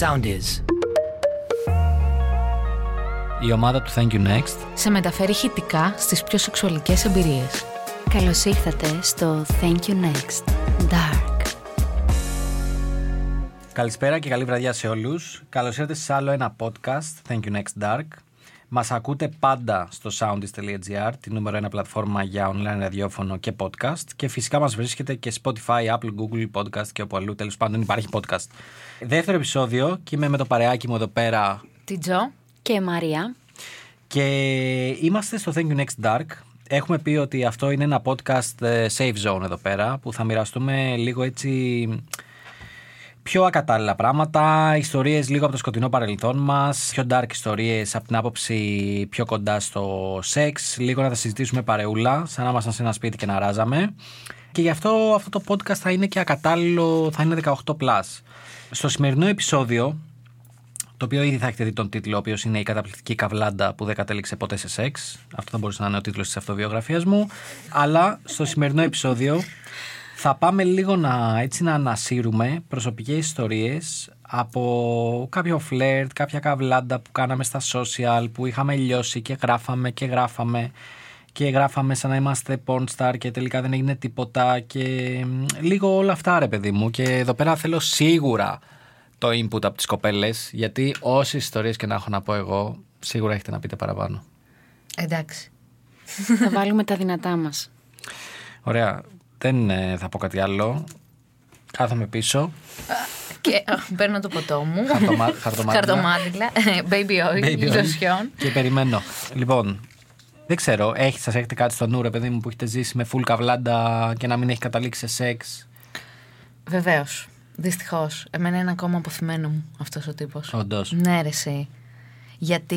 sound is. Η ομάδα του Thank You Next σε μεταφέρει ηχητικά στις πιο σεξουαλικές εμπειρίες. Καλώς ήρθατε στο Thank You Next Dark. Καλησπέρα και καλή βραδιά σε όλους. Καλώς ήρθατε σε άλλο ένα podcast Thank You Next Dark. Μας ακούτε πάντα στο soundist.gr, τη νούμερο ένα πλατφόρμα για online ραδιόφωνο και podcast και φυσικά μας βρίσκεται και Spotify, Apple, Google Podcast και όπου αλλού τέλος πάντων υπάρχει podcast. Δεύτερο επεισόδιο και είμαι με το παρεάκι μου εδώ πέρα Τι Τζο, Και η Μαρία. και είμαστε στο Thank You Next Dark. Έχουμε πει ότι αυτό είναι ένα podcast ε, safe zone εδώ πέρα που θα μοιραστούμε λίγο έτσι πιο ακατάλληλα πράγματα, ιστορίες λίγο από το σκοτεινό παρελθόν μας, πιο dark ιστορίες από την άποψη πιο κοντά στο σεξ, λίγο να τα συζητήσουμε παρεούλα, σαν να ήμασταν σε ένα σπίτι και να ράζαμε. Και γι' αυτό αυτό το podcast θα είναι και ακατάλληλο, θα είναι 18+. Στο σημερινό επεισόδιο, το οποίο ήδη θα έχετε δει τον τίτλο, ο οποίος είναι Η καταπληκτική καβλάντα που δεν κατέληξε ποτέ σε σεξ. Αυτό θα μπορούσε να είναι ο τίτλος της αυτοβιογραφίας μου. Αλλά στο σημερινό επεισόδιο θα πάμε λίγο να, έτσι, να ανασύρουμε προσωπικές ιστορίες από κάποιο φλερτ, κάποια καβλάντα που κάναμε στα social, που είχαμε λιώσει και γράφαμε και γράφαμε και γράφαμε σαν να είμαστε pornstar και τελικά δεν έγινε τίποτα και μ, λίγο όλα αυτά ρε παιδί μου και εδώ πέρα θέλω σίγουρα το input από τις κοπέλες γιατί όσες ιστορίες και να έχω να πω εγώ σίγουρα έχετε να πείτε παραπάνω. εντάξει. θα βάλουμε τα δυνατά μας. Ωραία, δεν ε, θα πω κάτι άλλο. Κάθομαι πίσω. Και α, παίρνω το ποτό μου. Χαρτομα- χαρτομάτιλα. Χαρτομάτιλα. Ε, Baby oil, Baby oil. λοσιόν. Και περιμένω. Λοιπόν, δεν ξέρω, έχει, σας έχετε κάτι στο νου, ρε παιδί μου, που έχετε ζήσει με full καβλάντα και να μην έχει καταλήξει σε σεξ; Βεβαίως. Δυστυχώς. Εμένα είναι ακόμα αποθυμένο μου αυτός ο τύπος. Όντως. Ναι, ρε, εσύ. Γιατί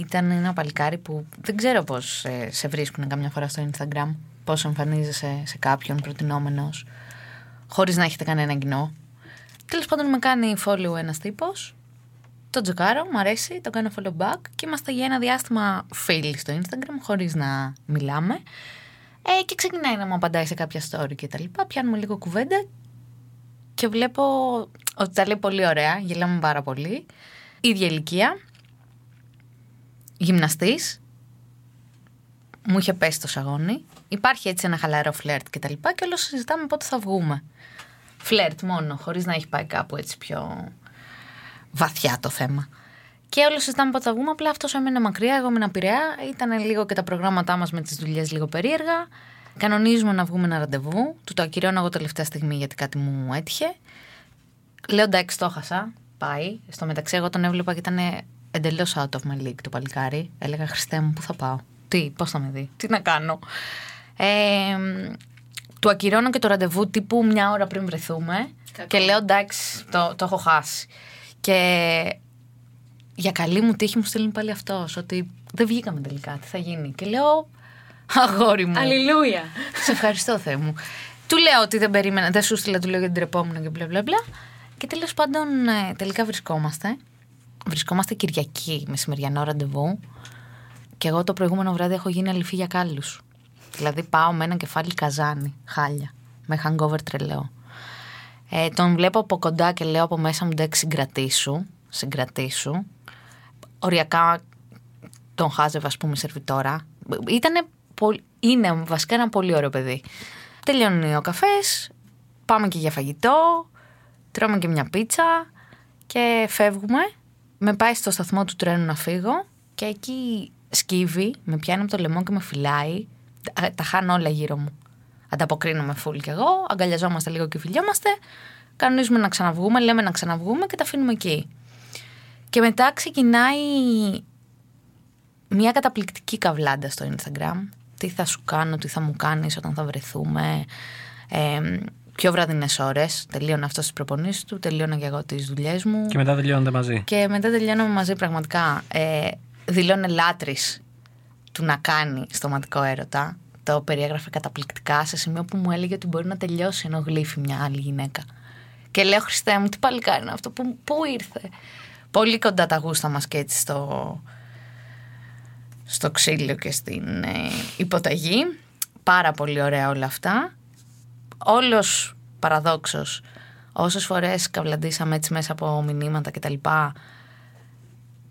ήταν ένα παλικάρι που δεν ξέρω πώς σε βρίσκουν καμιά φορά στο Instagram. Πώς εμφανίζεσαι σε κάποιον προτινόμενος, χωρίς να έχετε κανένα κοινό. Τέλος πάντων, με κάνει follow ένας τύπος. Το τζοκάρω, μου αρέσει, το κάνω follow back και είμαστε για ένα διάστημα φίλοι στο Instagram, χωρίς να μιλάμε. Ε, και ξεκινάει να μου απαντάει σε κάποια story και τα λοιπά. Πιάνουμε λίγο κουβέντα και βλέπω ότι τα λέει πολύ ωραία, γελάμε πάρα πολύ. Ίδια ηλικία, γυμναστής, μου είχε πέσει το σαγόνι. Υπάρχει έτσι ένα χαλαρό φλερτ και τα λοιπά και όλο συζητάμε πότε θα βγούμε. Φλερτ μόνο, χωρίς να έχει πάει κάπου έτσι πιο βαθιά το θέμα. Και όλο συζητάμε πότε θα βγούμε, απλά αυτός έμενε μακριά, εγώ έμενα πειραιά. Ήταν λίγο και τα προγράμματά μας με τις δουλειές λίγο περίεργα. Κανονίζουμε να βγούμε ένα ραντεβού. Του το ακυρώνω εγώ τελευταία στιγμή γιατί κάτι μου έτυχε. Λέω εντάξει, το χάσα. Πάει. Στο μεταξύ, εγώ τον έβλεπα και ήταν εντελώς out of my league το παλικάρι. Έλεγα Χριστέ μου, πού θα πάω; Τι, πώς θα με δει, τι να κάνω; Ε, του ακυρώνω και το ραντεβού τύπου μια ώρα πριν βρεθούμε. Και λέω εντάξει, το, το έχω χάσει. Και για καλή μου τύχη μου στέλνει πάλι αυτός. Ότι δεν βγήκαμε τελικά. Τι θα γίνει. Και λέω, Αγόρι μου. Αλληλούια. Σε ευχαριστώ, Θεέ μου. Του λέω ότι δεν περίμενα, δεν σου στείλα, του λέω γιατί ντρεπόμουν και μπλα μπλα μπλα. Και τέλος πάντων ε, τελικά βρισκόμαστε. Βρισκόμαστε Κυριακή, μεσημεριανό ραντεβού. Και εγώ το προηγούμενο βράδυ έχω γίνει αληφή για κάλους. Δηλαδή πάω με ένα κεφάλι καζάνι, χάλια. Με hangover τρελαίο. Ε, τον βλέπω από κοντά και λέω από μέσα μου εντάξει συγκρατήσου. Συγκρατήσου. Οριακά τον χάζευα, ας πούμε, σερβιτόρα. Ήτανε πολ- είναι βασικά ένα πολύ ωραίο παιδί. Τελειώνει ο καφές, πάμε και για φαγητό, τρώμε και μια πίτσα και φεύγουμε. Με πάει στο σταθμό του τρένου να φύγω και εκεί σκύβει, με πιάνει από το λαιμό και με φυλάει. Τα, τα χάνω όλα γύρω μου. Ανταποκρίνομαι φουλ κι εγώ, αγκαλιαζόμαστε λίγο και φιλιόμαστε. Κανονίζουμε να ξαναβγούμε, λέμε να ξαναβγούμε και τα αφήνουμε εκεί. Και μετά ξεκινάει μια καταπληκτική καβλάντα στο Instagram. Τι θα σου κάνω, τι θα μου κάνεις όταν θα βρεθούμε. Ε, πιο βραδινές ώρες. Τελείωνα αυτό στις προπονήσεις του, τελείωνα και εγώ τις δουλειές μου. Και μετά τελειώνονται μαζί. Και μετά τελειώνουμε μαζί πραγματικά. Ε, δηλώνει λάτρης του να κάνει στοματικό έρωτα. Το περιέγραφε καταπληκτικά σε σημείο που μου έλεγε ότι μπορεί να τελειώσει ενώ γλύφει μια άλλη γυναίκα. Και λέω Χριστέ μου, τι παλικάρι είναι αυτό, πού, πού ήρθε; Πολύ κοντά τα γούστα μας και έτσι στο, στο ξύλο και στην ε, υποταγή. Πάρα πολύ ωραία όλα αυτά. Όλος παραδόξως όσες φορές καβλαντήσαμε έτσι μέσα από μηνύματα κτλ.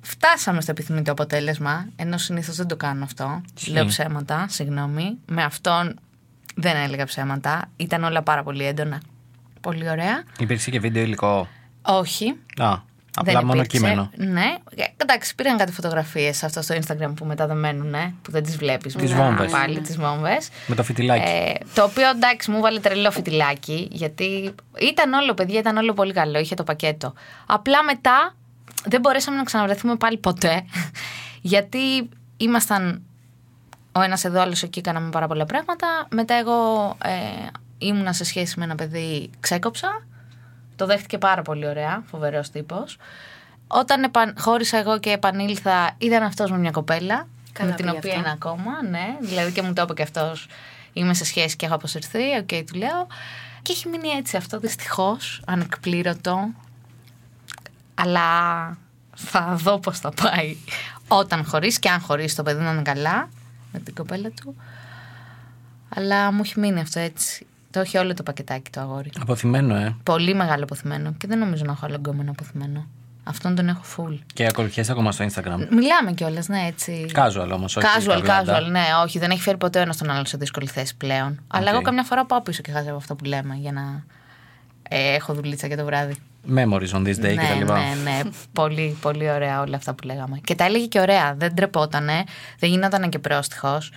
Φτάσαμε στο επιθυμητό αποτέλεσμα, ενώ συνήθως δεν το κάνω αυτό. Ισχύει. Λέω ψέματα, συγγνώμη. Με αυτόν δεν έλεγα ψέματα. Ήταν όλα πάρα πολύ έντονα. Πολύ ωραία. Υπήρξε και βίντεο υλικό; Όχι. Α, απλά δεν μόνο υπήρξε. κείμενο. Ναι. Ε, Εντάξει, πήραν κάτι φωτογραφίες αυτό στο Instagram που μετά δεν μένουν, που δεν τις βλέπεις. Τις βόμβες. Πάλι τις βόμβες. Με το φιτιλάκι. Ε, το οποίο εντάξει μου βάλε τρελό φιτιλάκι γιατί ήταν όλο παιδιά, ήταν όλο πολύ καλό, είχε το πακέτο. Απλά μετά δεν μπορέσαμε να ξαναβρεθούμε πάλι ποτέ γιατί ήμασταν ο ένας εδώ, άλλος εκεί, κάναμε πάρα πολλά πράγματα. Μετά εγώ ε, ήμουνα σε σχέση με ένα παιδί, ξέκοψα. Το δέχτηκε πάρα πολύ ωραία, φοβερός τύπος. Όταν επαν... χώρισα εγώ και επανήλθα, ήταν αυτός με μια κοπέλα, Καλά με την πήγε οποία αυτό. είναι ακόμα, ναι. Δηλαδή και μου το είπε και αυτός, είμαι σε σχέση και έχω αποσυρθεί, οκ, του λέω. Και έχει μείνει έτσι αυτό, δυστυχώς, ανεκπλήρωτο. Αλλά θα δω πώς θα πάει όταν χωρίσει και αν χωρίσει το παιδί να είναι καλά με την κοπέλα του. Αλλά μου έχει μείνει αυτό έτσι. Το έχει όλο το πακετάκι το αγόρι. Απωθημένο, ε. Πολύ μεγάλο απωθημένο. Και δεν νομίζω να έχω άλλο γκόμενο απωθημένο. Αυτόν τον έχω full. Και ακολουθιέστε ακόμα στο Instagram. Μιλάμε κιόλας, ναι, έτσι. Casual όμως, όχι. Casual, καβλάντα. casual, ναι, όχι, δεν έχει φέρει ποτέ ο ένας τον άλλο σε δύσκολη θέση πλέον. Αλλά Οκ. εγώ καμιά φορά πάω πίσω και χάζευω αυτό που λέμε για να ε, έχω δουλίτσα για το βράδυ. Memories on this day ναι, κτλ. ναι, ναι. πολύ, πολύ ωραία όλα αυτά που λέγαμε. Και τα έλεγε και ωραία. Δεν τρεπότανε. Δεν γινόταν και πρόστυχος.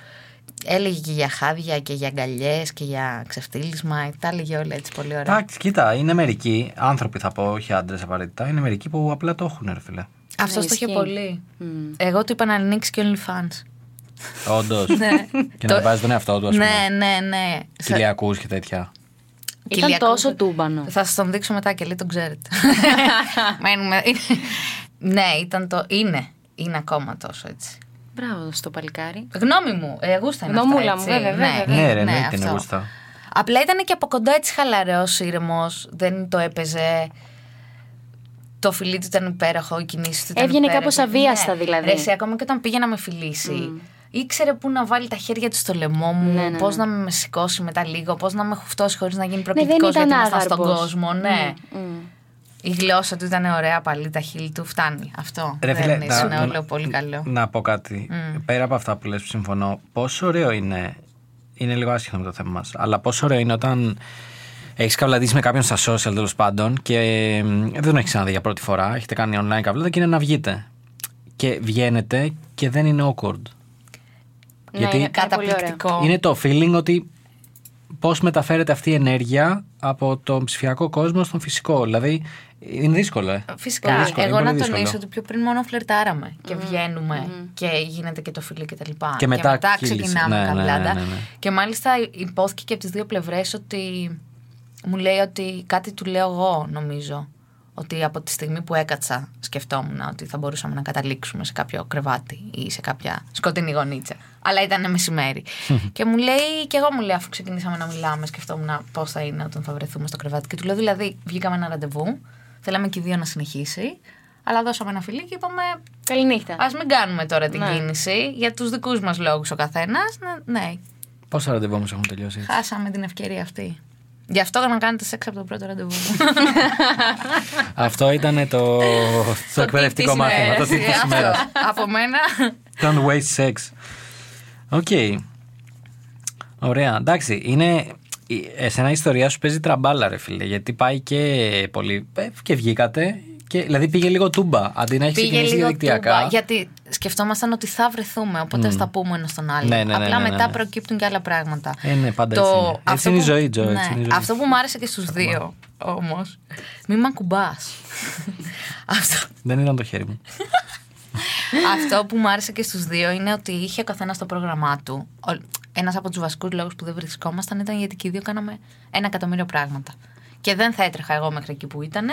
Έλεγε και για χάδια και για αγκαλιές και για ξεφτύλισμα. Τα έλεγε όλα έτσι πολύ ωραία. Εντάξει, κοίτα, είναι μερικοί άνθρωποι θα πω, όχι άντρες απαραίτητα. Είναι μερικοί που απλά το έχουν, ρε φίλε. Αυτό Ναι, το είχε ισχύει. πολύ. Εγώ του είπα να ανοίξει και OnlyFans. Όντως. και Το- να βάζει τον εαυτό του, ας πούμε. Ναι, ναι, ναι. Σε- Κυλιακού και τέτοια. Ήταν Κυλιακό- τόσο τούμπανο. Θα σας τον δείξω μετά και λέει τον ξέρετε. Μένουμε. ναι, ήταν το. Είναι. Είναι ακόμα τόσο έτσι. Μπράβο στο παλικάρι. Γνώμη μου, ε, γούστα είναι Γνωμούλα αυτά, μου, έτσι. βέβαια, βέβαια. Ναι, ρε, εννοείται αυτό. είναι γούστα. Απλά ήταν και από κοντά έτσι χαλαρός, ήρεμος, δεν το έπαιζε. Το φιλί του ήταν υπέροχο, οι κινήσεις του ήταν Έβγαινε υπέροχες. κάπως αβίαστα, Ναι. δηλαδή. Ρε, εσύ, ακόμα και όταν πήγε να με φιλήσει, ήξερε πού να βάλει τα χέρια του στο λαιμό μου, Ναι, ναι, πώς ναι. να με σηκώσει μετά λίγο, πώς να με χουφτώσει χωρίς να γίνει Ναι, δεν προκλητικό ήταν γιατί ήμασταν στον άγαρπος. κόσμο. Ναι. Μμ, μμ. Η γλώσσα του ήταν ωραία πάλι, τα χείλη του φτάνει. Αυτό. Ρε φίλε, δεν να- ήταν να- όλο πολύ καλό. Να πω κάτι. Πέρα από αυτά που λες που συμφωνώ, πόσο ωραίο είναι. Είναι λίγο άσχετο με το θέμα μας. Αλλά πόσο ωραίο είναι όταν έχεις καβλαντήσει με κάποιον στα social τέλος πάντων και μ, δεν τον έχεις ξαναδεί για πρώτη φορά. Έχετε κάνει online καβλάντα και είναι να βγείτε. Και βγαίνετε και δεν είναι awkward. Ναι, Γιατί είναι πάρα πολύ ωραίο. Καταπληκτικό. είναι το feeling ότι πώς μεταφέρεται αυτή η ενέργεια από τον ψηφιακό κόσμο στον φυσικό. Δηλαδή είναι δύσκολο, ε. Φυσικά. Πολύ δύσκολο, Εγώ είναι να πολύ δύσκολο. τονίσω ότι πιο πριν μόνο φλερτάραμε και βγαίνουμε και γίνεται και το φίλο και τα λοιπά. Και μετά κύλησε. ξεκινάμε Ναι, ναι, καβλάντα. ναι, ναι, ναι. Και μάλιστα υπόθηκε και από τις δύο πλευρές ότι μου λέει ότι κάτι του λέω εγώ νομίζω. Ότι από τη στιγμή που έκατσα σκεφτόμουν ότι θα μπορούσαμε να καταλήξουμε σε κάποιο κρεβάτι ή σε κάποια σκοτεινή γωνίτσα. Αλλά ήταν μεσημέρι. και μου λέει, και εγώ μου λέει, αφού ξεκινήσαμε να μιλάμε, σκεφτόμουν πώς θα είναι όταν θα βρεθούμε στο κρεβάτι. Και του λέω, δηλαδή, βγήκαμε ένα ραντεβού, θέλαμε και οι δύο να συνεχίσει, αλλά δώσαμε ένα φιλί και είπαμε, Καληνύχτα. Α μην κάνουμε τώρα την Ναι. κίνηση για τους δικούς μας λόγους ο καθένας. Ναι, Πόσα ραντεβού όμως έχουν τελειώσει. έτσι; χάσαμε την ευκαιρία αυτή. Γι' αυτό να κάνετε σεξ από το πρώτο ραντεβού. Αυτό ήταν το, το εκπαιδευτικό tip της μάθημα. Το ημέρας. tip της Αυτό. ημέρας. Από μένα. Don't waste sex. Οκ. Ωραία. Εντάξει, είναι. Εσένα η ιστορία σου παίζει τραμπάλα, ρε φίλε. Γιατί πάει και πολύ. ε, και βγήκατε. Και, δηλαδή πήγε λίγο τούμπα. Αντί να έχει Πήγε ξεκινήσει λίγο διαδικτυακά. τούμπα, γιατί σκεφτόμασταν ότι θα βρεθούμε, οπότε θα τα πούμε ένα στον άλλο. Ναι, ναι, ναι, Απλά ναι, ναι, μετά ναι. προκύπτουν και άλλα πράγματα. Ε, ναι, πάντα έτσι είναι. Έτσι αυτό είναι η που- ζωή, Τζο, έτσι ναι, είναι η ζωή. Αυτό που μου άρεσε και στους δύο όμως. Μη με ακουμπάς. αυτό, Δεν ήταν το χέρι μου. αυτό που μου άρεσε και στους δύο είναι ότι είχε ο καθένας το πρόγραμμά του. Ένας από τους βασικούς λόγους που δεν βρισκόμασταν ήταν γιατί και οι δύο κάναμε ένα εκατομμύριο πράγματα. Και δεν θα έτρεχα εγώ μέχρι εκεί που ήταν.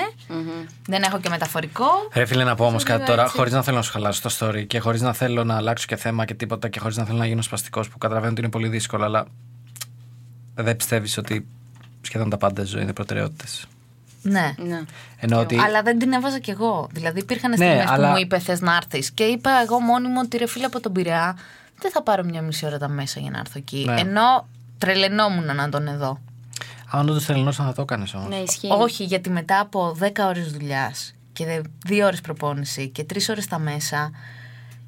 Δεν έχω και μεταφορικό. Ρε φίλε, να πω όμως Το κάτι λέω τώρα, έτσι. χωρίς να θέλω να σου χαλάσω το story και χωρίς να θέλω να αλλάξω και θέμα και τίποτα και χωρίς να θέλω να γίνω σπαστικός που καταλαβαίνω ότι είναι πολύ δύσκολο, αλλά δεν πιστεύεις ότι σχεδόν τα πάντα στη ζωή είναι προτεραιότητες. Ναι. Ναι. Ενώ ότι. Αλλά δεν την έβαζα κι εγώ. Δηλαδή υπήρχαν Ναι, στιγμές αλλά- που μου είπε θες να έρθεις. Και είπα εγώ μόνη μου ότι ρε φίλε από τον Πειραιά δεν θα πάρω μια μισή ώρα τα μέσα για να έρθω εκεί. Ναι. Ενώ τρελαινόμουν να τον εδώ. Αν όντω τρελνόσαν θα το έκανες όμως. Ναι, ισχύει. Όχι, γιατί μετά από 10 ώρες δουλειάς και 2 ώρες προπόνηση και 3 ώρες στα μέσα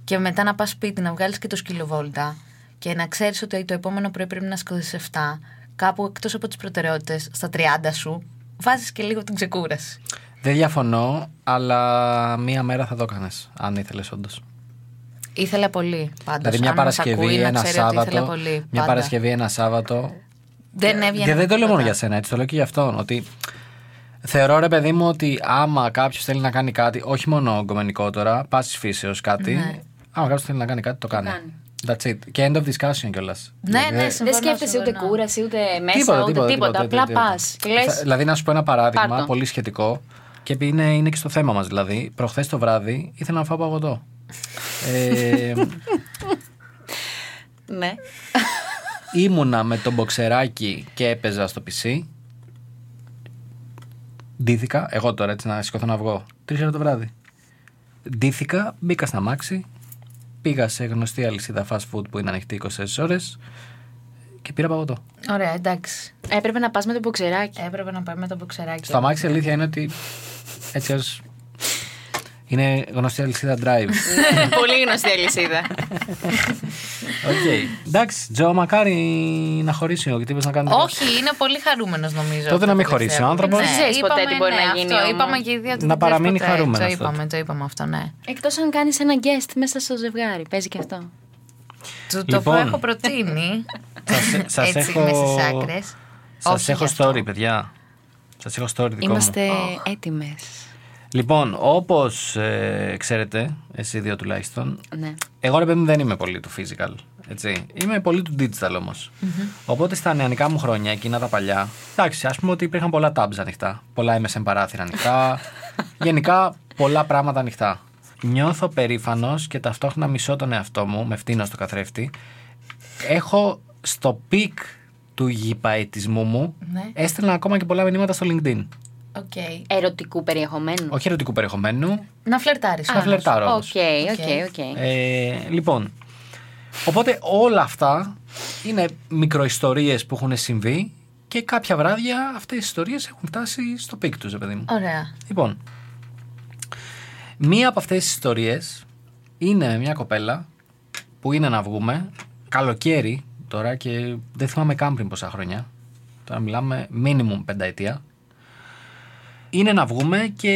και μετά να πας σπίτι να βγάλεις και το σκυλοβόλτα και να ξέρεις ότι το επόμενο πρωί πρέπει να σηκωθεί 7, κάπου εκτός από τις προτεραιότητες, στα 30 σου, βάζεις και λίγο την ξεκούραση. Δεν διαφωνώ, αλλά μία μέρα θα το έκανες, αν ήθελες όντως. Ήθελα πολύ πάντως. Δηλαδή, μια Αν μας ακούει, Παρασκευή, να ένα ξέρει ότι ήθελα Σάββατο. πολύ, Μια πάντα. Παρασκευή, ένα Σάββατο. Δεν έβγαινε. Και δεν το λέω μόνο τίποτα. για σένα, έτσι το λέω και για αυτόν. Ότι θεωρώ ρε παιδί μου ότι άμα κάποιος θέλει να κάνει κάτι, όχι μόνο ογκομενικό τώρα, πάσης φύσεως κάτι. Ναι. Άμα κάποιος θέλει να κάνει κάτι, το κάνει. κάνει. That's it. Και end of discussion κιόλας. Ναι, ναι, Δεν συμφωνώ, σκέφτεσαι ούτε συμφωνώ. κούραση, ούτε μέσα, Τίποτα, ούτε τίποτα, τίποτα. τίποτα, Απλά τίποτα. πας. Και λε. Θα- Δηλαδή, να σου πω ένα παράδειγμα Πάρ' το. πολύ σχετικό. Και επειδή είναι, είναι και στο θέμα μας, δηλαδή. Προχθές το βράδυ ήθελα να φάω παγωτό. ε, Ναι. Ήμουνα με το μποξεράκι και έπαιζα στο PC. Ντύθηκα, εγώ τώρα έτσι να σηκωθώ να βγω. Τρεις ώρα το βράδυ. Ντύθηκα, μπήκα στ' αμάξι, πήγα σε γνωστή αλυσίδα fast food που είναι ανοιχτή 24 ώρες και πήρα παγωτό. Ωραία, εντάξει. Έπρεπε να πας με το μποξεράκι. Έπρεπε να πάμε με το μποξεράκι. Στο αμάξι η αλήθεια είναι ότι έτσι ως είναι γνωστή αλυσίδα drive. Πολύ γνωστή αλυσίδα. Οκ. Εντάξει, Τζο, μακάρι να χωρίσει ο τύπος να κάνει. τέτοια. Όχι, είναι πολύ χαρούμενος νομίζω. Τότε αυτό να μην το χωρίσει πιστεύω. ο άνθρωπος. Ναι, Δεν ξέρεις ποτέ είπαμε, τι μπορεί ναι, να γίνει Αυτό, όμως. είπαμε και οι δύο ότι Να δεν παραμείνει ξέρεις ποτέ. χαρούμενος Το τότε. είπαμε, το είπαμε αυτό, ναι. Εκτός αν κάνεις ένα guest μέσα στο ζευγάρι. Παίζει και αυτό. Το, το Λοιπόν. έχω προτείνει. Σας, σας Έτσι, έχω... μες στις άκρες. Σας έχω story, παιδιά. Σας έχω story δικό Είμαστε μου. έτοιμες. Λοιπόν, όπως ε, ξέρετε, εσύ δύο τουλάχιστον, Ναι. εγώ ρε παιδί μου δεν είμαι πολύ του physical. Έτσι. Είμαι πολύ του digital ομω Οπότε στα νεανικά μου χρόνια, εκείνα τα παλιά, εντάξει, ας πούμε ότι υπήρχαν πολλά tabs ανοιχτά. Πολλά MSN παράθυρα ανοιχτά. γενικά πολλά πράγματα ανοιχτά. Νιώθω περήφανος και ταυτόχρονα μισώ τον εαυτό μου, με φτύνω στο καθρέφτη. Έχω στο peak του γυπαετισμού μου, Ναι. έστελνα ακόμα και πολλά μηνύματα στο LinkedIn. Οκ. Ερωτικού περιεχομένου. Όχι ερωτικού περιεχομένου, Να φλερτάρεις. να φλερτάρω. Οκ, όμως. οκ, οκ. Ε, λοιπόν, οπότε όλα αυτά είναι μικροϊστορίες που έχουν συμβεί και κάποια βράδια αυτές οι ιστορίες έχουν φτάσει στο peak τους, ρε παιδί μου. Ωραία. Λοιπόν, μία από αυτές τις ιστορίες είναι μια κοπέλα που είναι να βγούμε καλοκαίρι τώρα και δεν θυμάμαι καν πριν πόσα χρόνια. Τώρα μιλάμε minimum πενταετία. Είναι να βγούμε και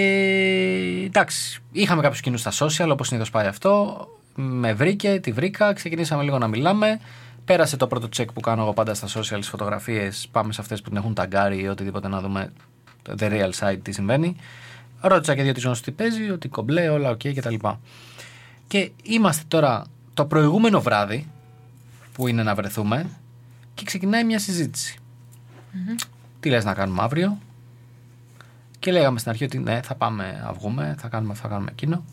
εντάξει, είχαμε κάποιους κοινούς στα social όπως συνήθως πάει αυτό. Με βρήκε, τη βρήκα, ξεκινήσαμε λίγο να μιλάμε. Πέρασε το πρώτο check που κάνω εγώ πάντα στα social στις φωτογραφίες. Πάμε σε αυτές που την έχουν ταγκάρει ή οτιδήποτε να δούμε the real side τι συμβαίνει. Ρώτησα και δύο τρεις γνωστές τι παίζει, ότι κομπλέ, όλα οκ κτλ. Και είμαστε τώρα το προηγούμενο βράδυ που είναι να βρεθούμε και ξεκινάει μια συζήτηση Τι λες να κάνουμε αύριο; Και λέγαμε στην αρχή ότι ναι, θα πάμε να βγούμε, θα κάνουμε αυτό, θα κάνουμε εκείνο.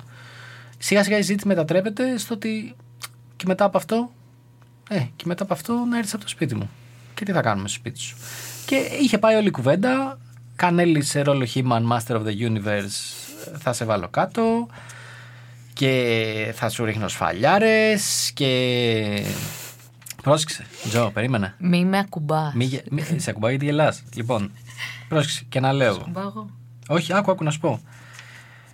Σιγά σιγά η συζήτηση μετατρέπεται στο ότι και μετά από αυτό, ε, και μετά από αυτό να έρθεις από το σπίτι μου. Και τι θα κάνουμε στο σπίτι σου. Και είχε πάει όλη η κουβέντα. Κανέλη σε ρόλο He-Man, Master of the Universe, θα σε βάλω κάτω και θα σου ρίχνω σφαλιάρες και... Πρόσεξε, Τζο, περίμενε. Μη με ακουμπάς. Μη, γε- μη, σε ακουμπάει γιατί γελάς. Λοιπόν, πρόσεξε και να λέω εγώ. Ακουμπάγω. Όχι, άκου, άκου να σου πω.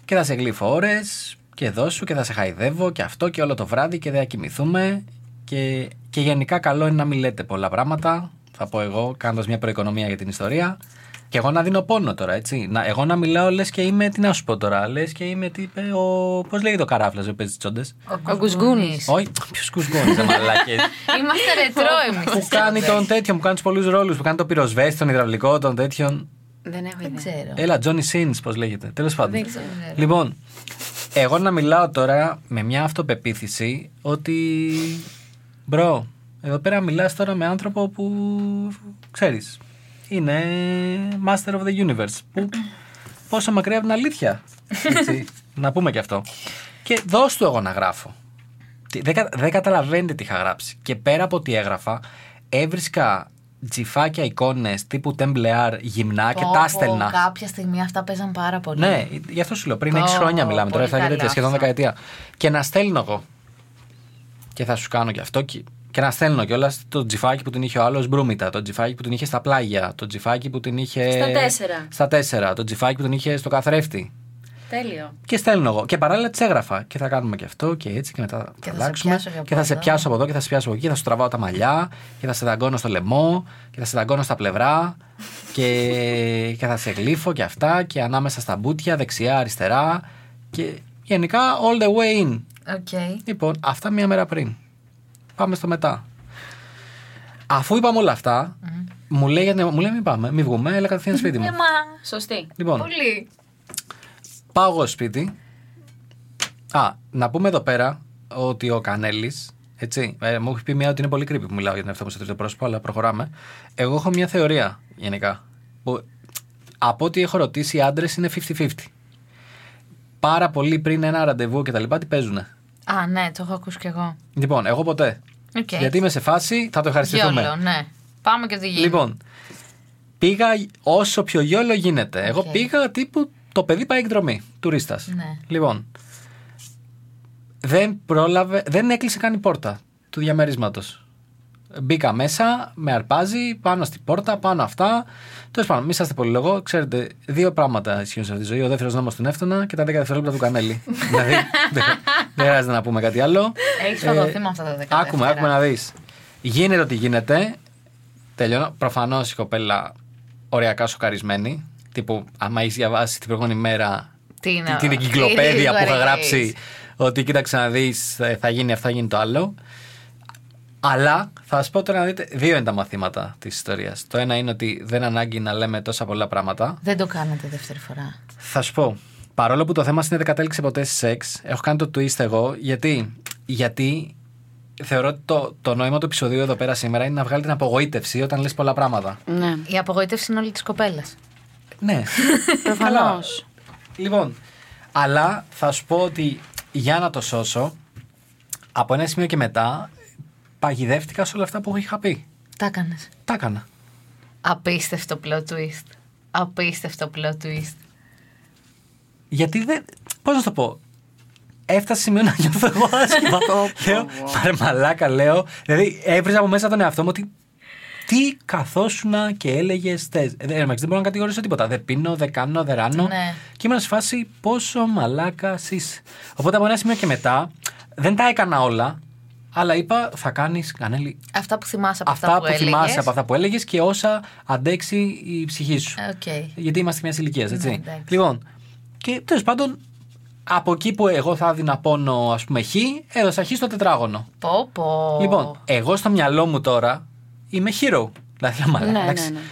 Και θα σε γλύφω ώρες και εδώ σου και θα σε χαϊδεύω και αυτό και όλο το βράδυ και δεν θα κοιμηθούμε. Και, και γενικά καλό είναι να μην λέτε πολλά πράγματα. Θα πω εγώ, κάνοντας μια προοικονομία για την ιστορία. Και εγώ να δίνω πόνο τώρα, έτσι. Να, εγώ να μιλάω λες και είμαι. Τι να σου πω τώρα, λες και είμαι. Τι είπε ο. Πώς λέγεται ο καράφλας που παίζει τις τσόντες; Ο Γκουσγκούνης. Όχι, ποιος κουσκόνη, δεν μαλάκες. Είμαστε ρετρό εμείς. που κάνει τον τέτοιον, που κάνει τους πολλούς ρόλους, που κάνει το πυροσβέστη, τον υδραυλικό, τον τέτοιον. Δεν έχω Δεν ιδέα. ξέρω. Έλα, Johnny Sins, πώς λέγεται. Τέλος πάντων. Δεν ξέρω. Λοιπόν, εγώ να μιλάω τώρα με μια αυτοπεποίθηση ότι. Μπρο, εδώ πέρα μιλάς τώρα με άνθρωπο που ξέρεις είναι Master of the Universe. Που πόσο μακριά από την αλήθεια. Έτσι, να πούμε και αυτό. Και δώσ' του εγώ να γράφω. Τι- Δεν, κα- δεν καταλαβαίνετε τι είχα γράψει. Και πέρα από τι έγραφα, έβρισκα τζιφάκια εικόνες τύπου Temblear γυμνά και Πω, τα πω, έστελνα. Κάποια στιγμή αυτά παίζαν πάρα πολύ. Ναι, γι' αυτό σου λέω. Πριν Πω, 6 χρόνια μιλάμε. Τώρα πολύ θα γίνεται καλά σχεδόν αυτά. δεκαετία. Και να στέλνω εγώ. Και θα σου κάνω και αυτό. Και Και να στέλνω κιόλας το τζιφάκι που την είχε ο άλλος μπρούμητα, το τζιφάκι που την είχε στα πλάγια, το τζιφάκι που την είχε. Στα τέσσερα. Στα τέσσερα, το τζιφάκι που την είχε στο καθρέφτη. Τέλειο. Και στέλνω εγώ. Και παράλληλα τη έγραφα. Και θα κάνουμε και αυτό και έτσι και μετά θα Και θα σε αλλάξουμε. πιάσω και από Και θα σε εδώ. πιάσω από εδώ και θα σε πιάσω από εκεί. Θα σου τραβάω τα μαλλιά και θα σε δαγκώνω στο λαιμό και θα σε δαγκώνω στα πλευρά και, και θα σε γλύφω και αυτά και ανάμεσα στα μπούτια, δεξιά, αριστερά. Και γενικά all the way in. Οκ. Λοιπόν, αυτά μία μέρα πριν. Πάμε στο μετά. Αφού είπαμε όλα αυτά, μου λέει, γιατί- μου λέει μην πάμε, μην βγούμε, έλα κατευθείαν σπίτι μου. Ε, μα. Σωστή. Λοιπόν, Πολύ. Πάω εγώ σπίτι. Α, να πούμε εδώ πέρα ότι ο Κανέλης. Έτσι, ε, μου έχει πει μία ότι είναι πολύ creepy που μιλάω για τον εαυτό μου στο τρίτο πρόσωπο, αλλά προχωράμε. Εγώ έχω μια θεωρία γενικά. Που, από ό,τι έχω ρωτήσει, οι άντρες είναι 50-50. Πάρα πολύ πριν ένα ραντεβού και τα λοιπά, την παίζουνε; Α, ναι, το έχω ακούσει κι εγώ. Λοιπόν, εγώ ποτέ. Οκ. Γιατί είμαι σε φάση, θα το ευχαριστηθούμε. YOLO, ναι. Πάμε και τι γίνεται. Λοιπόν, πήγα όσο πιο YOLO γίνεται. Εγώ Οκ. πήγα τύπου το παιδί πάει εκδρομή, τουρίστας. Ναι. Λοιπόν, δεν πρόλαβε, δεν έκλεισε καν η πόρτα του διαμερίσματος. Μπήκα μέσα, με αρπάζει, πάνω στην πόρτα, πάνω αυτά. Τέλος πάντων, μην είσαστε πολύ λόγο. Ξέρετε, δύο πράγματα ισχύουν σε αυτή τη ζωή. Ο δεύτερος νόμος του Νεύτωνα και τα 10 δευτερόλεπτα του Κανέλη. δηλαδή, δεν, δεν χρειάζεται να πούμε κάτι άλλο. Έχεις φαγωθεί με αυτά τα δέκα. Ε, Άκουμε, άκουμε να δεις. Γίνεται ό,τι γίνεται. Τελειώνω. Προφανώς η κοπέλα οριακά σοκαρισμένη. Τύπου, άμα έχεις διαβάσει την προηγούμενη μέρα Τι είναι, την τι εγκυκλοπαίδεια που είχα γραφείς. γράψει ότι κοίταξε να δεις, θα γίνει αυτό, θα γίνει το άλλο. Αλλά θα σα πω τώρα να δείτε, δύο είναι τα μαθήματα της ιστορίας. Το ένα είναι ότι δεν ανάγκη να λέμε τόσα πολλά πράγματα. Δεν το κάνετε δεύτερη φορά. Θα σου πω. Παρόλο που το θέμα είναι δεν κατέληξε ποτέ σε σεξ, έχω κάνει το twist εγώ. Γιατί, γιατί θεωρώ ότι το, το νόημα του επεισοδίου εδώ πέρα σήμερα είναι να βγάλει την απογοήτευση όταν λες πολλά πράγματα. Ναι. Η απογοήτευση είναι όλη της κοπέλας. Ναι. Προφανώς. λοιπόν, αλλά θα σου πω ότι για να το σώσω, από ένα σημείο και μετά, παγιδεύτηκα σε όλα αυτά που είχα πει. Τα έκανες. Τα έκανα. Απίστευτο plot twist. Απίστευτο plot twist. Γιατί δεν. Πώς να σου το πω; Έφτασε σημείο να νιώθω εγώ άσχημα. λέω, πάρε μαλάκα, λέω. Δηλαδή, έβριζα από μέσα τον εαυτό μου ότι. Τι καθόσουνα και έλεγες ρε. Δεν δεν μπορώ να κατηγορήσω τίποτα. Δεν πίνω, δεν κάνω, δεν ράνω. Ναι. Και ήμουν σε φάση πόσο μαλάκας είσαι. Οπότε από ένα σημείο και μετά δεν τα έκανα όλα. Αλλά είπα, θα κάνεις κανέλη. Αυτά που θυμάσαι από αυτά, Αυτά που, που, θυμάσαι έλεγες. από αυτά που έλεγες και όσα αντέξει η ψυχή σου. Οκ. Γιατί είμαστε μιας ηλικίας, έτσι. Ναι, εντάξει. λοιπόν, και τέλος πάντων, από εκεί που εγώ θα έδινα πόνο, ας πούμε, χ, έδωσα χ στο τετράγωνο. Πω, πω. Λοιπόν, εγώ στο μυαλό μου τώρα είμαι hero. Δηλαδή, λέω, μαλάκα, Ναι, εντάξει. ναι, ναι.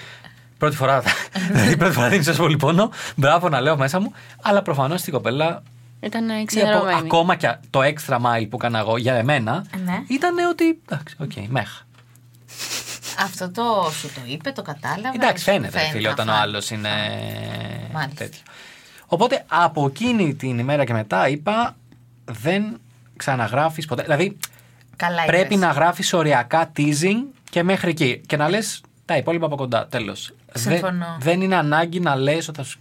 Πρώτη φορά. δηλαδή, πρώτη φορά δίνει τόσο πολύ πόνο. Μπράβο να λέω μέσα μου. Αλλά προφανώς την κοπέλα. Ήταν η απο- ξενερωμένη. ακόμα και το extra mile που έκανα εγώ για εμένα Ναι. ήταν ότι. Εντάξει, οκ, μέγα. Αυτό το σου το είπε, το κατάλαβα. Εντάξει, σου φαίνεται, φίλε, όταν ο αφά. άλλος είναι Μάλιστα. τέτοιο. Οπότε από εκείνη την ημέρα και μετά είπα δεν ξαναγράφεις ποτέ. Δηλαδή Καλά πρέπει είπες. να γράφεις οριακά teasing και μέχρι εκεί. Και να λες τα υπόλοιπα από κοντά. Τέλος. Συμφωνώ. Δεν, είναι ανάγκη να λες ότι θα σου.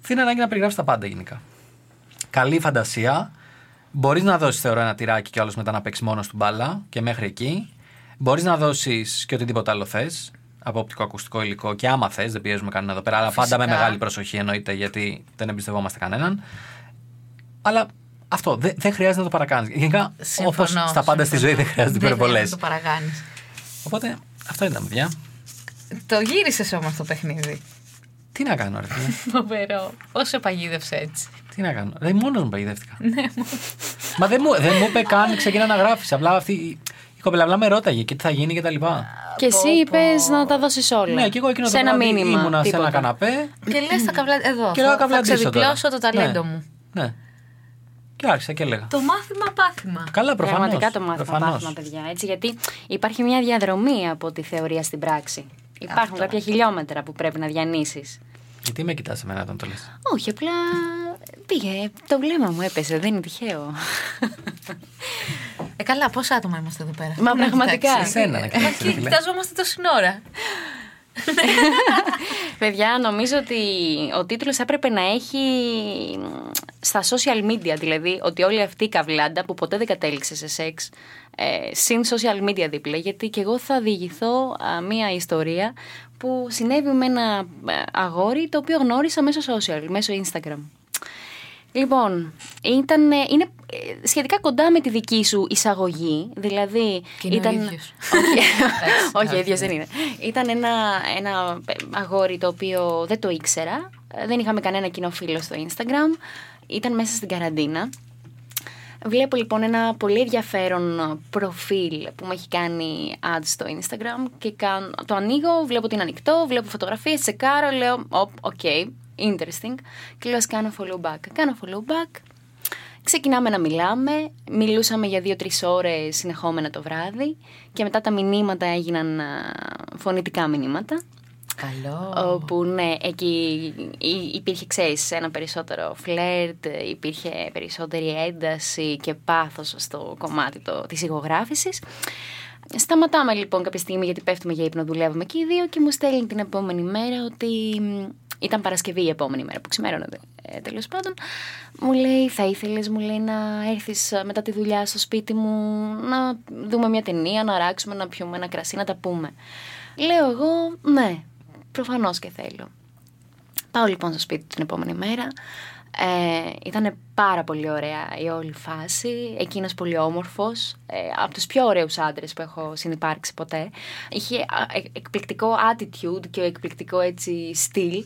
Δεν είναι ανάγκη να περιγράψεις τα πάντα γενικά. Καλή φαντασία. Μπορείς να δώσεις, θεωρώ, ένα τυράκι και άλλος μετά να παίξεις μόνος του μπάλα και μέχρι εκεί. Μπορείς να δώσεις και οτιδήποτε άλλο θες από οπτικοακουστικό υλικό και άμα θες, δεν πιέζουμε κανένα εδώ πέρα, αλλά πάντα με Φυσικά. μεγάλη προσοχή εννοείται γιατί δεν εμπιστευόμαστε κανέναν. Αλλά αυτό δεν δεν χρειάζεται να το παρακάνεις. Γενικά, Συμφωνώ, όπω στα πάντα στη συμφωνώ. ζωή, δεν χρειάζεται Δεν υπερβολέ. χρειάζεται να το παρακάνεις. Οπότε αυτό ήταν, παιδιά. Το γύρισες όμως το παιχνίδι. Τι να κάνω, ρε φίλε; Φοβερό. Πώς σε παγίδευσε έτσι; Τι να κάνω; Δεν μόνος μου παγιδεύτηκα. Ναι, Μα δεν μου, δεν μου είπε καν ξεκινά να γράφεις. Απλά αυτή η- η κοπέλα απλά με ρώταγε και τι θα γίνει και τα λοιπά. Και εσύ είπες να τα δώσεις όλα. Ναι, και εγώ εκείνο σε το ένα βράδυ μήνυμα. ήμουνα σε τίποτα. ένα καναπέ Και λες τα καβλά. Εδώ. και λέω θα, θα καβλαντήσω τώρα. ξεδιπλώσω το ταλέντο Ναι. μου. Ναι. Και άρχισα και έλεγα. Το μάθημα πάθημα. Καλά, προφανώς. Πραγματικά το μάθημα πάθημα, παιδιά. Έτσι, γιατί υπάρχει μια διαδρομή από τη θεωρία στην πράξη. Υπάρχουν Αυτό. κάποια χιλιόμετρα που πρέπει να διανύσεις. Γιατί με κοιτάς εμένα όταν το λες; Όχι, απλά πήγε. Το βλέμμα μου έπεσε, δεν είναι τυχαίο. Ε, καλά, πόσα άτομα είμαστε εδώ πέρα; Μα Να πραγματικά. κοιτάξεις. Εσένα να κοιτάξεις, ρε Μα φίλε. κοιταζόμαστε τόση ώρα. Παιδιά, νομίζω ότι ο τίτλος έπρεπε να έχει στα social media, δηλαδή ότι όλη αυτή η καβλάντα που ποτέ δεν κατέληξε σε σεξ, ε, συν social media δίπλα, γιατί και εγώ θα διηγηθώ α, μία ιστορία που συνέβη με ένα ε, αγόρι το οποίο γνώρισα μέσω social, μέσω Instagram. Λοιπόν, ήταν, ε, είναι ε, σχετικά κοντά με τη δική σου εισαγωγή. Δηλαδή. Και είναι ο ήταν. ίδιος. Όχι, όχι, ο ίδιος δεν είναι. Ήταν ένα, ένα αγόρι το οποίο δεν το ήξερα. Ε, Δεν είχαμε κανένα κοινό φίλο στο Instagram. Ήταν μέσα στην καραντίνα. Βλέπω λοιπόν ένα πολύ ενδιαφέρον προφίλ που μου έχει κάνει add στο Instagram και κάνω, το ανοίγω, βλέπω ότι είναι ανοιχτό, βλέπω φωτογραφίες, τσεκάρω, λέω, «Οπ, οκ, interesting και λέω ας κάνω follow back. Κάνω follow back, ξεκινάμε να μιλάμε, μιλούσαμε για δύο-τρεις ώρες συνεχόμενα το βράδυ και μετά τα μηνύματα έγιναν α, φωνητικά μηνύματα. Καλό. Όπου ναι, εκεί υ- υπήρχε, ξέρεις, ένα περισσότερο φλερτ, υπήρχε περισσότερη ένταση και πάθος στο κομμάτι το, της υγωγράφησης. Σταματάμε λοιπόν κάποια στιγμή γιατί πέφτουμε για ύπνο, δουλεύουμε και οι δύο και μου στέλνει την επόμενη μέρα ότι μ, ήταν Παρασκευή η επόμενη μέρα που ξημέρωνε ε, τέλος πάντων. Μου λέει, θα ήθελες, μου λέει, να έρθεις ε, μετά τη δουλειά στο σπίτι μου, να δούμε μια ταινία, να ράξουμε, να πιούμε ένα κρασί, να τα πούμε. Λέω εγώ, ναι, προφανώς και θέλω. Πάω λοιπόν στο σπίτι την επόμενη μέρα. Ε, ήταν πάρα πολύ ωραία η όλη φάση. Εκείνος πολύ όμορφος. Ε, από τους πιο ωραίους άντρες που έχω συνυπάρξει ποτέ. Είχε α, ε, εκπληκτικό attitude και εκπληκτικό έτσι στυλ.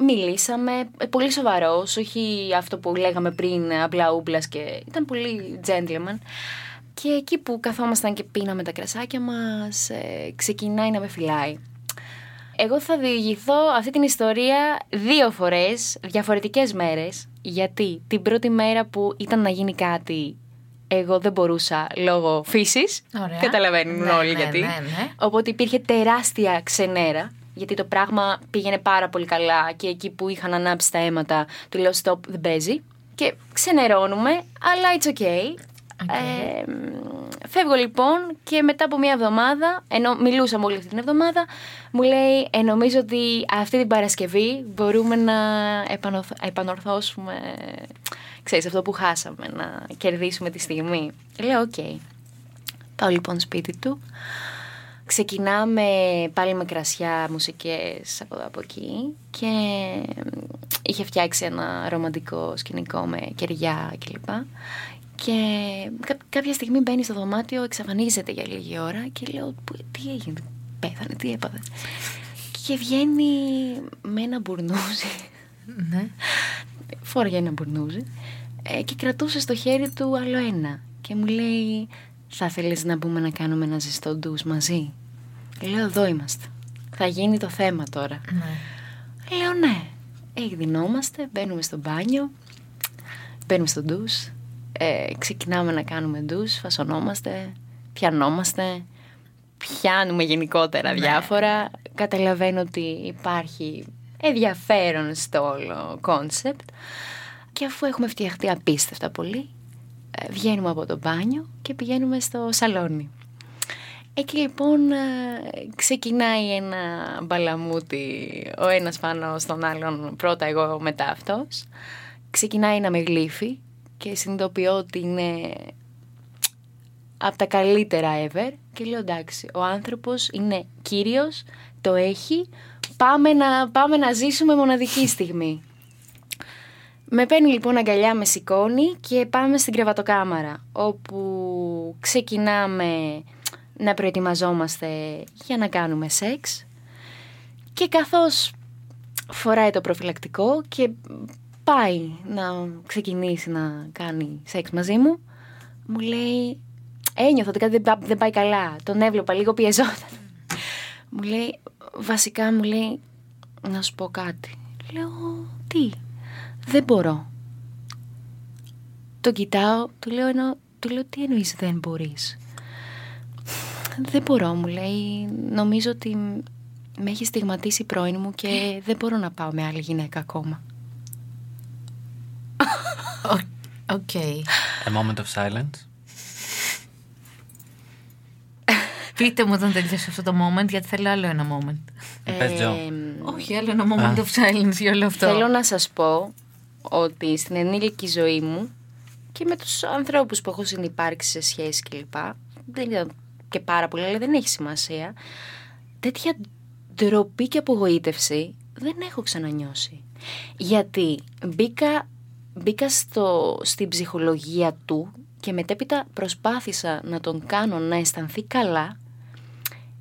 Μιλήσαμε, ε, πολύ σοβαρός, όχι αυτό που λέγαμε πριν, απλά ούμπλας και ήταν πολύ gentleman. Και εκεί που καθόμασταν και πίναμε τα κρασάκια μας, ε, ξεκινάει να με φυλάει. Εγώ θα διηγηθώ αυτή την ιστορία δύο φορές, διαφορετικές μέρες, γιατί την πρώτη μέρα που ήταν να γίνει κάτι, εγώ δεν μπορούσα λόγω φύσης. Ωραία. Καταλαβαίνουν Ναι, όλοι ναι, γιατί. ναι, ναι. Οπότε υπήρχε τεράστια ξενέρα, γιατί το πράγμα πήγαινε πάρα πολύ καλά και εκεί που είχαν ανάψει τα αίματα, του λέω stop, δεν παίζει. Και ξενερώνουμε, αλλά it's okay. Ε, φεύγω λοιπόν και μετά από μια εβδομάδα, ενώ μιλούσαμε όλη αυτή την εβδομάδα, μου λέει ε, νομίζω ότι αυτή την Παρασκευή μπορούμε να επανοθ- επανορθώσουμε ξέρεις, αυτό που χάσαμε, να κερδίσουμε τη στιγμή. Λέω οκ. Πάω λοιπόν σπίτι του. Ξεκινάμε πάλι με κρασιά, μουσικές από εδώ από εκεί και είχε φτιάξει ένα ρομαντικό σκηνικό με κεριά κλπ. Και κα- κάποια στιγμή μπαίνει στο δωμάτιο, εξαφανίζεται για λίγη ώρα και λέω «Πού- τι έγινε, πέθανε, τι έπαθε. Και βγαίνει με ένα μπουρνούζι, Ναι. φόραγε ένα μπουρνούζι ε, και κρατούσε στο χέρι του άλλο ένα και μου λέει θα θέλεις να μπούμε να κάνουμε ένα ζεστό ντους μαζί; Λέω εδώ είμαστε. Θα γίνει το θέμα τώρα. ναι. Λέω ναι. Εκδεινόμαστε, μπαίνουμε στο μπάνιο, μπαίνουμε στο ντους, ε, ξεκινάμε να κάνουμε ντους, φασωνόμαστε, πιανόμαστε, πιάνουμε γενικότερα διάφορα. Καταλαβαίνω ότι υπάρχει ενδιαφέρον στο όλο concept και αφού έχουμε φτιαχτεί απίστευτα πολύ, ε, βγαίνουμε από το μπάνιο και πηγαίνουμε στο σαλόνι. Εκεί λοιπόν ε, ξεκινάει ένα μπαλαμούτι ο ένας πάνω στον άλλον πρώτα εγώ μετά αυτός ξεκινάει να με γλύφει και συνειδητοποιώ ότι είναι από τα καλύτερα ever και λέω εντάξει ο άνθρωπος είναι κύριος, το έχει πάμε να, πάμε να ζήσουμε μοναδική στιγμή. Με παίρνει λοιπόν αγκαλιά, με σηκώνει και πάμε στην κρεβατοκάμαρα όπου ξεκινάμε να προετοιμαζόμαστε για να κάνουμε σεξ. Και καθώς φοράει το προφυλακτικό και πάει να ξεκινήσει να κάνει σεξ μαζί μου. Μου λέει ένιωθα ότι κάτι δεν πά- δεν πάει καλά. Τον έβλεπα λίγο πιεζόταν. Μου λέει βασικά μου λέει να σου πω κάτι. Λέω τι; Δεν μπορώ. Το κοιτάω του λέω, ενώ, του λέω τι εννοείς δεν μπορείς; Δεν μπορώ, μου λέει. Νομίζω ότι με έχει στιγματίσει η πρώην μου και δεν μπορώ να πάω με άλλη γυναίκα ακόμα. Ο- Οκ. A moment of silence. Πείτε μου όταν τελειώσει αυτό το moment, γιατί θέλω άλλο ένα moment. Πες, Τζο. Όχι, άλλο ένα moment of silence για όλο αυτό. Θέλω να σας πω ότι στην ενήλικη ζωή μου και με τους ανθρώπους που έχω συνυπάρξει σε σχέση κλπ. Δεν ήταν και πάρα πολύ, αλλά δεν έχει σημασία. Τέτοια ντροπή και απογοήτευση δεν έχω ξανανιώσει. Γιατί μπήκα, μπήκα στο, στην ψυχολογία του και μετέπειτα προσπάθησα να τον κάνω να αισθανθεί καλά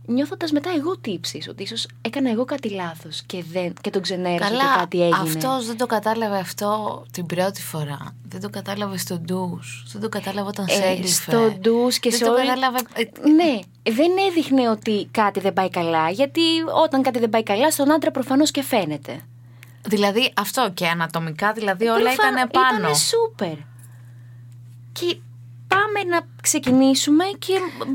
νιώθοντας μετά εγώ τύψεις, ότι ίσως έκανα εγώ κάτι λάθος και, δεν, και τον ξενέρωσα Καλά, και κάτι έγινε. αυτός δεν το κατάλαβε αυτό την πρώτη φορά. Δεν το κατάλαβε στο ντους. Δεν το κατάλαβε όταν σε Ε, έγλυφε. στο ντους και δεν σε το όλη- κατάλαβε... ε, Ναι, δεν έδειχνε ότι κάτι δεν πάει καλά, γιατί όταν κάτι δεν πάει καλά στον άντρα προφανώς και φαίνεται. Δηλαδή αυτό και ανατομικά, δηλαδή όλα Προφανώς- ήταν πάνω. Ήτανε σούπερ. Και πάμε να ξεκινήσουμε και...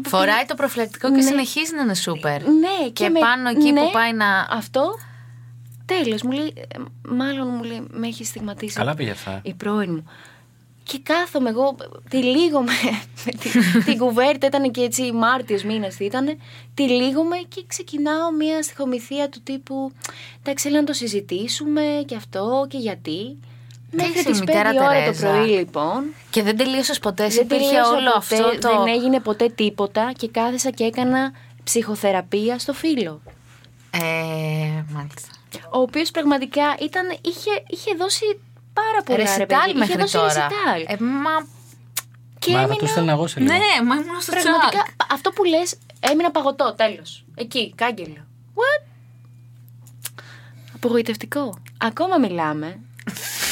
Φοράει το προφυλακτικό και Ναι. συνεχίζει να είναι σούπερ. Ναι, Και, με- πάνω εκεί ναι, που πάει να. Αυτό, τέλος, μου λέει, ε, μάλλον μου λέει, με έχει στιγματίσει. Καλά πήγε αυτά. Η πρώην μου. Και κάθομαι εγώ, τυλίγομαι με τη- την κουβέρτα, ήταν και έτσι Μάρτιος μήνας τι ήταν, τυλίγομαι και ξεκινάω μια στοιχομηθεία του τύπου, εντάξει, έλα να το συζητήσουμε και αυτό και γιατί. Μέχρι είσαι η τις 5 μητέρα ώρα το Τερέζα; πρωί λοιπόν. Και δεν τελείωσες ποτέ. Δεν Υπήρχε τελείωσα όλο ποτέ, αυτό το. Δεν έγινε ποτέ τίποτα και κάθισα και έκανα ψυχοθεραπεία στο φίλο. Ε, μάλιστα. Ο οποίος πραγματικά ήταν, είχε, είχε δώσει πάρα πολλά ρε Ρεσιτάλ παιδί. Είχε μέχρι δώσει τώρα. ρεσιτάλ. Ε, μα. και Μα θα έμεινα... τους στέλνα εγώ σε λίγο. Ναι, μα ήμουν στο Πραγματικά, τσακ. αυτό που λες, έμεινα παγωτό, τέλος. Εκεί, κάγκελο. What? Απογοητευτικό. Ακόμα μιλάμε.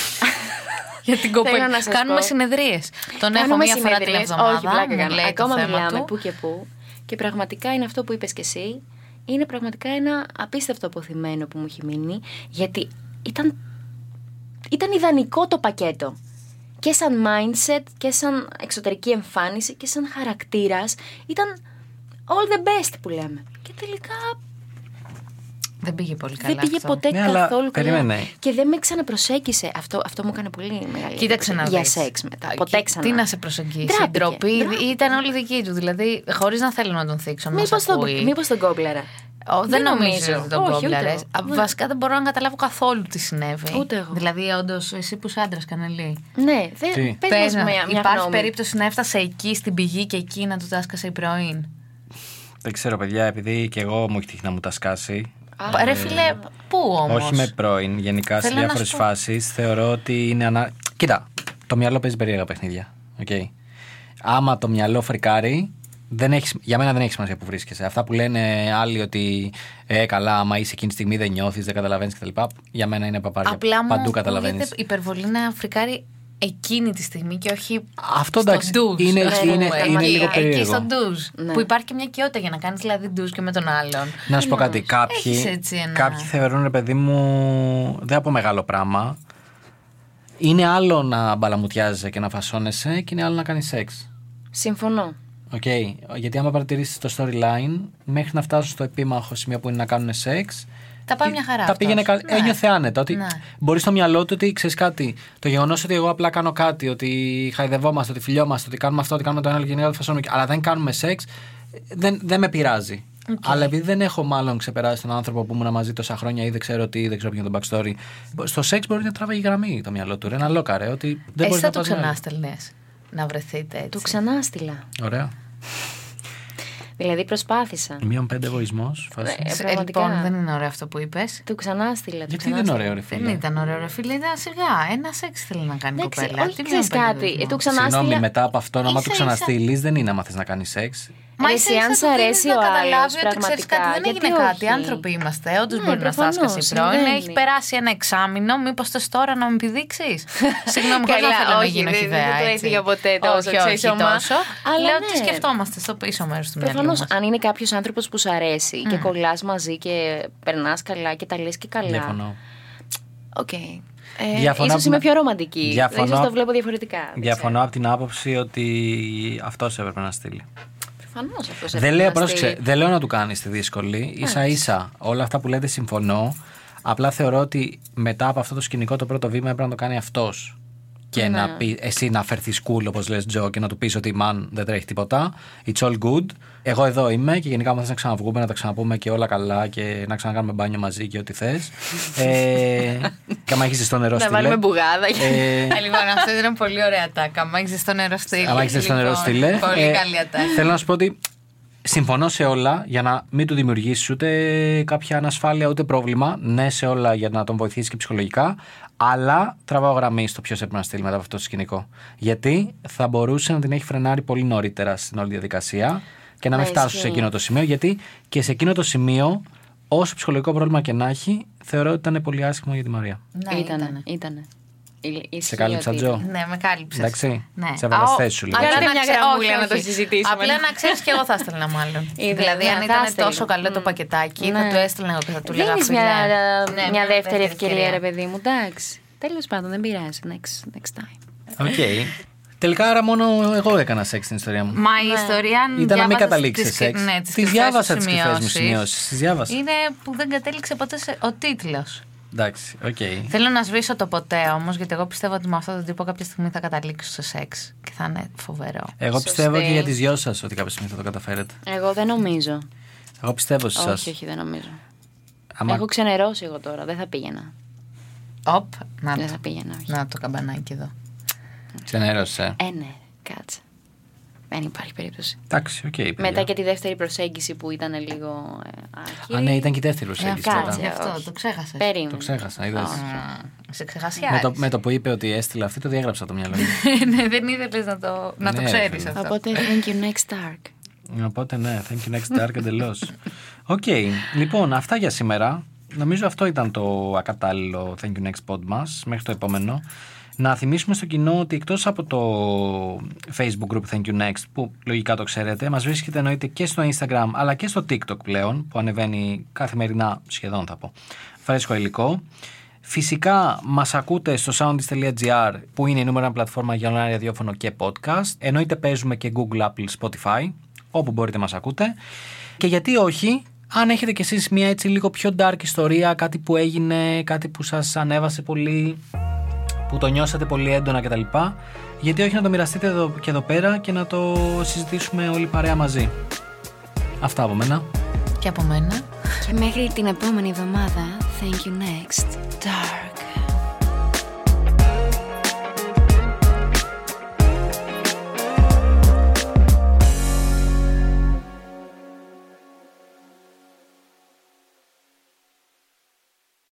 Για την κοπέλα. Θέλω να σας Κάνουμε πω. συνεδρίες. Τον έχω Κάνουμε μία φορά την συνεδρίες, εβδομάδα. Όχι, πλάκα μου κάνω. λέει Ακόμα το θέμα μιλάμε του. που και που. Και πραγματικά είναι αυτό που είπες και εσύ. Είναι πραγματικά ένα απίστευτο αποθυμένο που μου έχει μείνει. Γιατί ήταν, ήταν ιδανικό το πακέτο. Και σαν mindset και σαν εξωτερική εμφάνιση και σαν χαρακτήρας. Ήταν all the best που λέμε. Και τελικά Δεν πήγε πολύ καλά. δεν πήγε αυτό. ποτέ Ναι, αλλά καθόλου καλά. περίμενε. Και δεν με ξαναπροσέγγισε. Αυτό, αυτό μου έκανε πολύ μεγάλη Κοίταξε να για δεις. σεξ μετά. Α, Ποτέ τι- ξανά. Τι να σε προσεγγίσει. Η Ντράπηκε, ντροπή ντράπηκε. ήταν όλη δική του. Δηλαδή, χωρίς να θέλω να τον θίξω. να Μήπως μας τον, ακούει. μήπως τον κόμπλερα. Ω, δεν, Δεν νομίζω, νομίζω. ότι τον Όχι, ούτε κόμπλαρε. εγώ. Ναι. Βασικά δεν μπορώ να καταλάβω καθόλου τι συνέβη. Ούτε εγώ. Δηλαδή, όντως, εσύ που είσαι άντρας, κανελή. Ναι, δεν, Τι; πες Πες μας να- μια, μια υπάρχει γνώμη. περίπτωση να έφτασε εκεί στην πηγή και εκεί να του τάσκασε η πρώην; Δεν ξέρω, παιδιά, επειδή και εγώ μου έχει τύχει να μου τα σκάσει. Α, Ρε φίλε, πού όμως; Όχι με πρώην, γενικά σε Θέλω να διάφορες σου πω. φάσεις. Θεωρώ ότι είναι ανα... Κοίτα, το μυαλό παίζει περίεργα παιχνίδια. Okay. Άμα το μυαλό φρικάρει, δεν έχεις, για μένα δεν έχει σημασία που βρίσκεσαι. Αυτά που λένε άλλοι ότι ε, καλά, άμα είσαι εκείνη τη στιγμή δεν νιώθεις, δεν καταλαβαίνεις κτλ. Για μένα είναι παπάρια. Απλά μου Παντού καταλαβαίνεις. ακούγεται υπερβολή να φρικάρει εκείνη τη στιγμή και όχι Αυτό στο εντάξει, ντουζ, είναι- ας είναι- πούμε. είναι Εκεί- λίγο Εκεί περίεργο. στο ντουζ. Ναι. Που υπάρχει και μια κοιότητα για να κάνεις δηλαδή ντουζ και με τον άλλον. Να σου πω κάτι. Έχεις Κάποιοι, έτσι ένα- κάποιοι θεωρούν, ρε παιδί μου, δεν από μεγάλο πράγμα. Είναι άλλο να μπαλαμουτιάζεσαι και να φασώνεσαι και είναι άλλο να κάνεις σεξ. Συμφωνώ. Οκ. Γιατί άμα παρατηρήσεις το storyline, μέχρι να φτάσουν στο επίμαχο σημείο που είναι να κάνουν σεξ. Τα πάει μια χαρά Τα αυτός. πήγαινε καλά. Ναι. Ένιωθε άνετα. Ότι Ναι. μπορεί στο μυαλό του ότι ξέρεις κάτι. Το γεγονός ότι εγώ απλά κάνω κάτι, ότι χαϊδευόμαστε, ότι φιλιόμαστε, ότι κάνουμε αυτό, ότι κάνουμε το ένα, και γενικά το φασώνουμε, αλλά δεν κάνουμε σεξ, δεν, δεν με πειράζει. Αλλά επειδή δεν έχω μάλλον ξεπεράσει τον άνθρωπο που ήμουν μαζί τόσα χρόνια ή δεν ξέρω τι, δεν ξέρω ποιο είναι το backstory. Στο σεξ μπορεί να τραβάει γραμμή το μυαλό του. Ρε, ένα λόκαρε. Ότι δεν Εσύ μπορείς θα να το πας με άλλο. ξανά στελνες να βρεθείτε έτσι. Το ξανά στείλα. Ωραία. Δηλαδή προσπάθησα. Μείον πέντε εγωισμός. Φάση. Ε, Ε, πραγματικά. λοιπόν, δεν είναι ωραίο αυτό που είπες. Το ξανά στείλα. το Γιατί ξανά δεν είναι στείλα. ωραίο, ρε φίλε; Δεν ήταν ωραίο, ρε φίλε. Ήταν σιγά. Ένα σεξ θέλει να κάνει η Εντάξει, κοπέλα. όχι, Τι ξέρεις μειον πέντε κάτι. εγωισμό. Ε, το ξανά Συγγνώμη, στείλα- μετά από αυτό, άμα Ίσα, του ίσα. ξαναστείλεις, δεν είναι άμα θες να κάνεις σεξ. Μα Ρε, ίσα εσύ, αν ίσα σ' του αρέσει δίνει να ο καταλάβει άλλος, ότι ξέρεις πραγματικά, κάτι, δεν γιατί έγινε κάτι. όχι; Άνθρωποι είμαστε. Όντω Ναι, μπορεί να προφανώς, στάσκασε η πρώην. συμβαίνει. Έχει περάσει ένα εξάμεινο. Μήπως θες τώρα να με επιδείξεις; Συγγνώμη, χωρίς να Καλά, θέλω να όχι, γίνω δεν- χιδέα. δεν το έτσι. έφυγα ποτέ τόσο, Όχι, ξέρεις, όχι ομά. τόσο. Αλλά Λέω ναι. τι σκεφτόμαστε στο πίσω μέρος του μυαλού Προφανώς, μας. αν είναι κάποιος άνθρωπος που σου αρέσει και κολλάς μαζί και περνάς καλά και τα λες και καλά. Διαφωνώ. Οκ. Ε, Διαφωνώ ίσως από είμαι την- πιο ρομαντική. Διαφωνώ- Ίσως το βλέπω διαφορετικά. δεν Διαφωνώ από την άποψη ότι αυτός έπρεπε να στείλει. Προφανώς αυτός Δεν έπρεπε λέω, να πρόσεξε, στείλει. δεν λέω να του κάνει τη δύσκολη. ίσα ίσα όλα αυτά που λέτε συμφωνώ. Απλά θεωρώ ότι μετά από αυτό το σκηνικό το πρώτο βήμα έπρεπε να το κάνει αυτός. Και να πει, εσύ να φερθείς cool όπως λες Τζο και να του πεις ότι man δεν τρέχει τίποτα. It's all good. Εγώ εδώ είμαι και γενικά μου θες να ξαναβγούμε, να τα ξαναπούμε και όλα καλά και να ξανακάνουμε μπάνιο μαζί και ό,τι θες. ε, και άμα έχεις στο νερό Να στείλε. βάλουμε μπουγάδα. Ε, Ε, λοιπόν, αυτό ήταν πολύ ωραία ατάκα. Άμα έχεις στο νερό στείλε. άμα έχεις στο νερό Λοιπόν, στείλε. Πολύ Ε, καλή ατάκα. Θέλω να σου πω ότι συμφωνώ σε όλα για να μην του δημιουργήσεις ούτε κάποια ανασφάλεια ούτε πρόβλημα. Ναι, σε όλα για να τον βοηθήσεις και ψυχολογικά. Αλλά τραβάω γραμμή στο ποιος έπρεπε να στείλει μετά από αυτό το σκηνικό. Γιατί θα μπορούσε να την έχει φρενάρει πολύ νωρίτερα στην όλη διαδικασία και να μην Ναι, φτάσουν σε ισχύει. εκείνο το σημείο. Γιατί και σε εκείνο το σημείο, όσο ψυχολογικό πρόβλημα και να έχει, θεωρώ ότι ήταν πολύ άσχημο για τη Μαρία. Ναι, Ήτανε, ήτανε. Ι- ισχύει Σε κάλυψα, ότι Τζο. ήταν. Ναι, με κάλυψες. Εντάξει. Ναι. Σε έβαλα Α, στη ο- θέση σου λίγο. απλά Κάντε να μια ξέ- γραμμούλα όχι, να το όχι. συζητήσουμε. Απλά να ξέρεις και εγώ θα έστελνα μάλλον. Είδες, δηλαδή, ναι, αν θα ήταν έστελνα. τόσο καλό το πακετάκι, θα Ναι. του έστελνα εγώ και θα του λέγα Δίνεις φιλέ. μια, Ναι, μια δεύτερη ευκαιρία, ρε παιδί μου. Εντάξει. Τέλος πάντων, δεν πειράζει. Next, next time. Οκ. Τελικά, άρα μόνο εγώ έκανα σεξ στην ιστορία μου. Μα η ιστορία αν Ήταν να μην διάβαζες καταλήξεις τις σε κρυ- σεξ. Ναι, τις Τις κρυφές διάβασα σου τις κρυφές μου σημειώσεις. σημειώσεις. Τις διάβασα. Είναι που δεν κατέληξε ποτέ σε... ο τίτλος. Εντάξει, οκ. Θέλω να σβήσω το ποτέ όμως, γιατί εγώ πιστεύω ότι με αυτόν τον τύπο κάποια στιγμή θα καταλήξω σε σεξ. Και θα είναι φοβερό. Εγώ Σωστή. πιστεύω και για τις δυο σας ότι κάποια στιγμή θα το καταφέρετε. Εγώ δεν νομίζω. Εγώ πιστεύω σε εσάς. Όχι, όχι, δεν νομίζω. Άμα Έχω ξενερώσει εγώ τώρα. Δεν θα πήγαινα. Οπ, να Δεν το. θα πήγαινα, όχι. Να το καμπανάκι εδώ. ξενέρωσε. Ε, ναι, κάτσε. Δεν υπάρχει περίπτωση. Εντάξει, οκ. παιδιά. Μετά και τη δεύτερη προσέγγιση που ήταν λίγο ε, άκυρη. Α, ναι, ήταν και η δεύτερη προσέγγιση. κάτσε. μετά. Γι' αυτό, όχι. το ξέχασες. Περίμενε. Το ξέχασα, είδες. Σε Με ξεχασιάρι. το, με το που είπε ότι έστειλε αυτή, το διέγραψα το μυαλό μου. ναι, δεν ήθελε να το, να το Ναι, ξέρεις φίλε. αυτό. Οπότε, thank you next dark. Οπότε ναι, thank you next dark εντελώς. Οκ, λοιπόν, αυτά για σήμερα. Νομίζω αυτό ήταν το ακατάλληλο Thank you next pod μας μέχρι το επόμενο. Να θυμίσουμε στο κοινό ότι εκτός από το facebook group Thank you next που λογικά το ξέρετε μας βρίσκετε εννοείται και στο instagram αλλά και στο tiktok πλέον που ανεβαίνει καθημερινά σχεδόν θα πω φρέσκο υλικό. Φυσικά μας ακούτε στο soundis.gr που είναι η νούμερο ένα πλατφόρμα για online ραδιόφωνο και podcast. Εννοείται παίζουμε και Google, Apple, Spotify όπου μπορείτε μας ακούτε. Και γιατί όχι, αν έχετε κι εσείς μια έτσι λίγο πιο dark ιστορία, κάτι που έγινε, κάτι που σας ανέβασε πολύ, που το νιώσατε πολύ έντονα κτλ. Γιατί όχι να το μοιραστείτε εδώ, και εδώ πέρα και να το συζητήσουμε όλοι παρέα μαζί. Αυτά από μένα. Και από μένα. Και μέχρι την επόμενη εβδομάδα, thank you next, dark.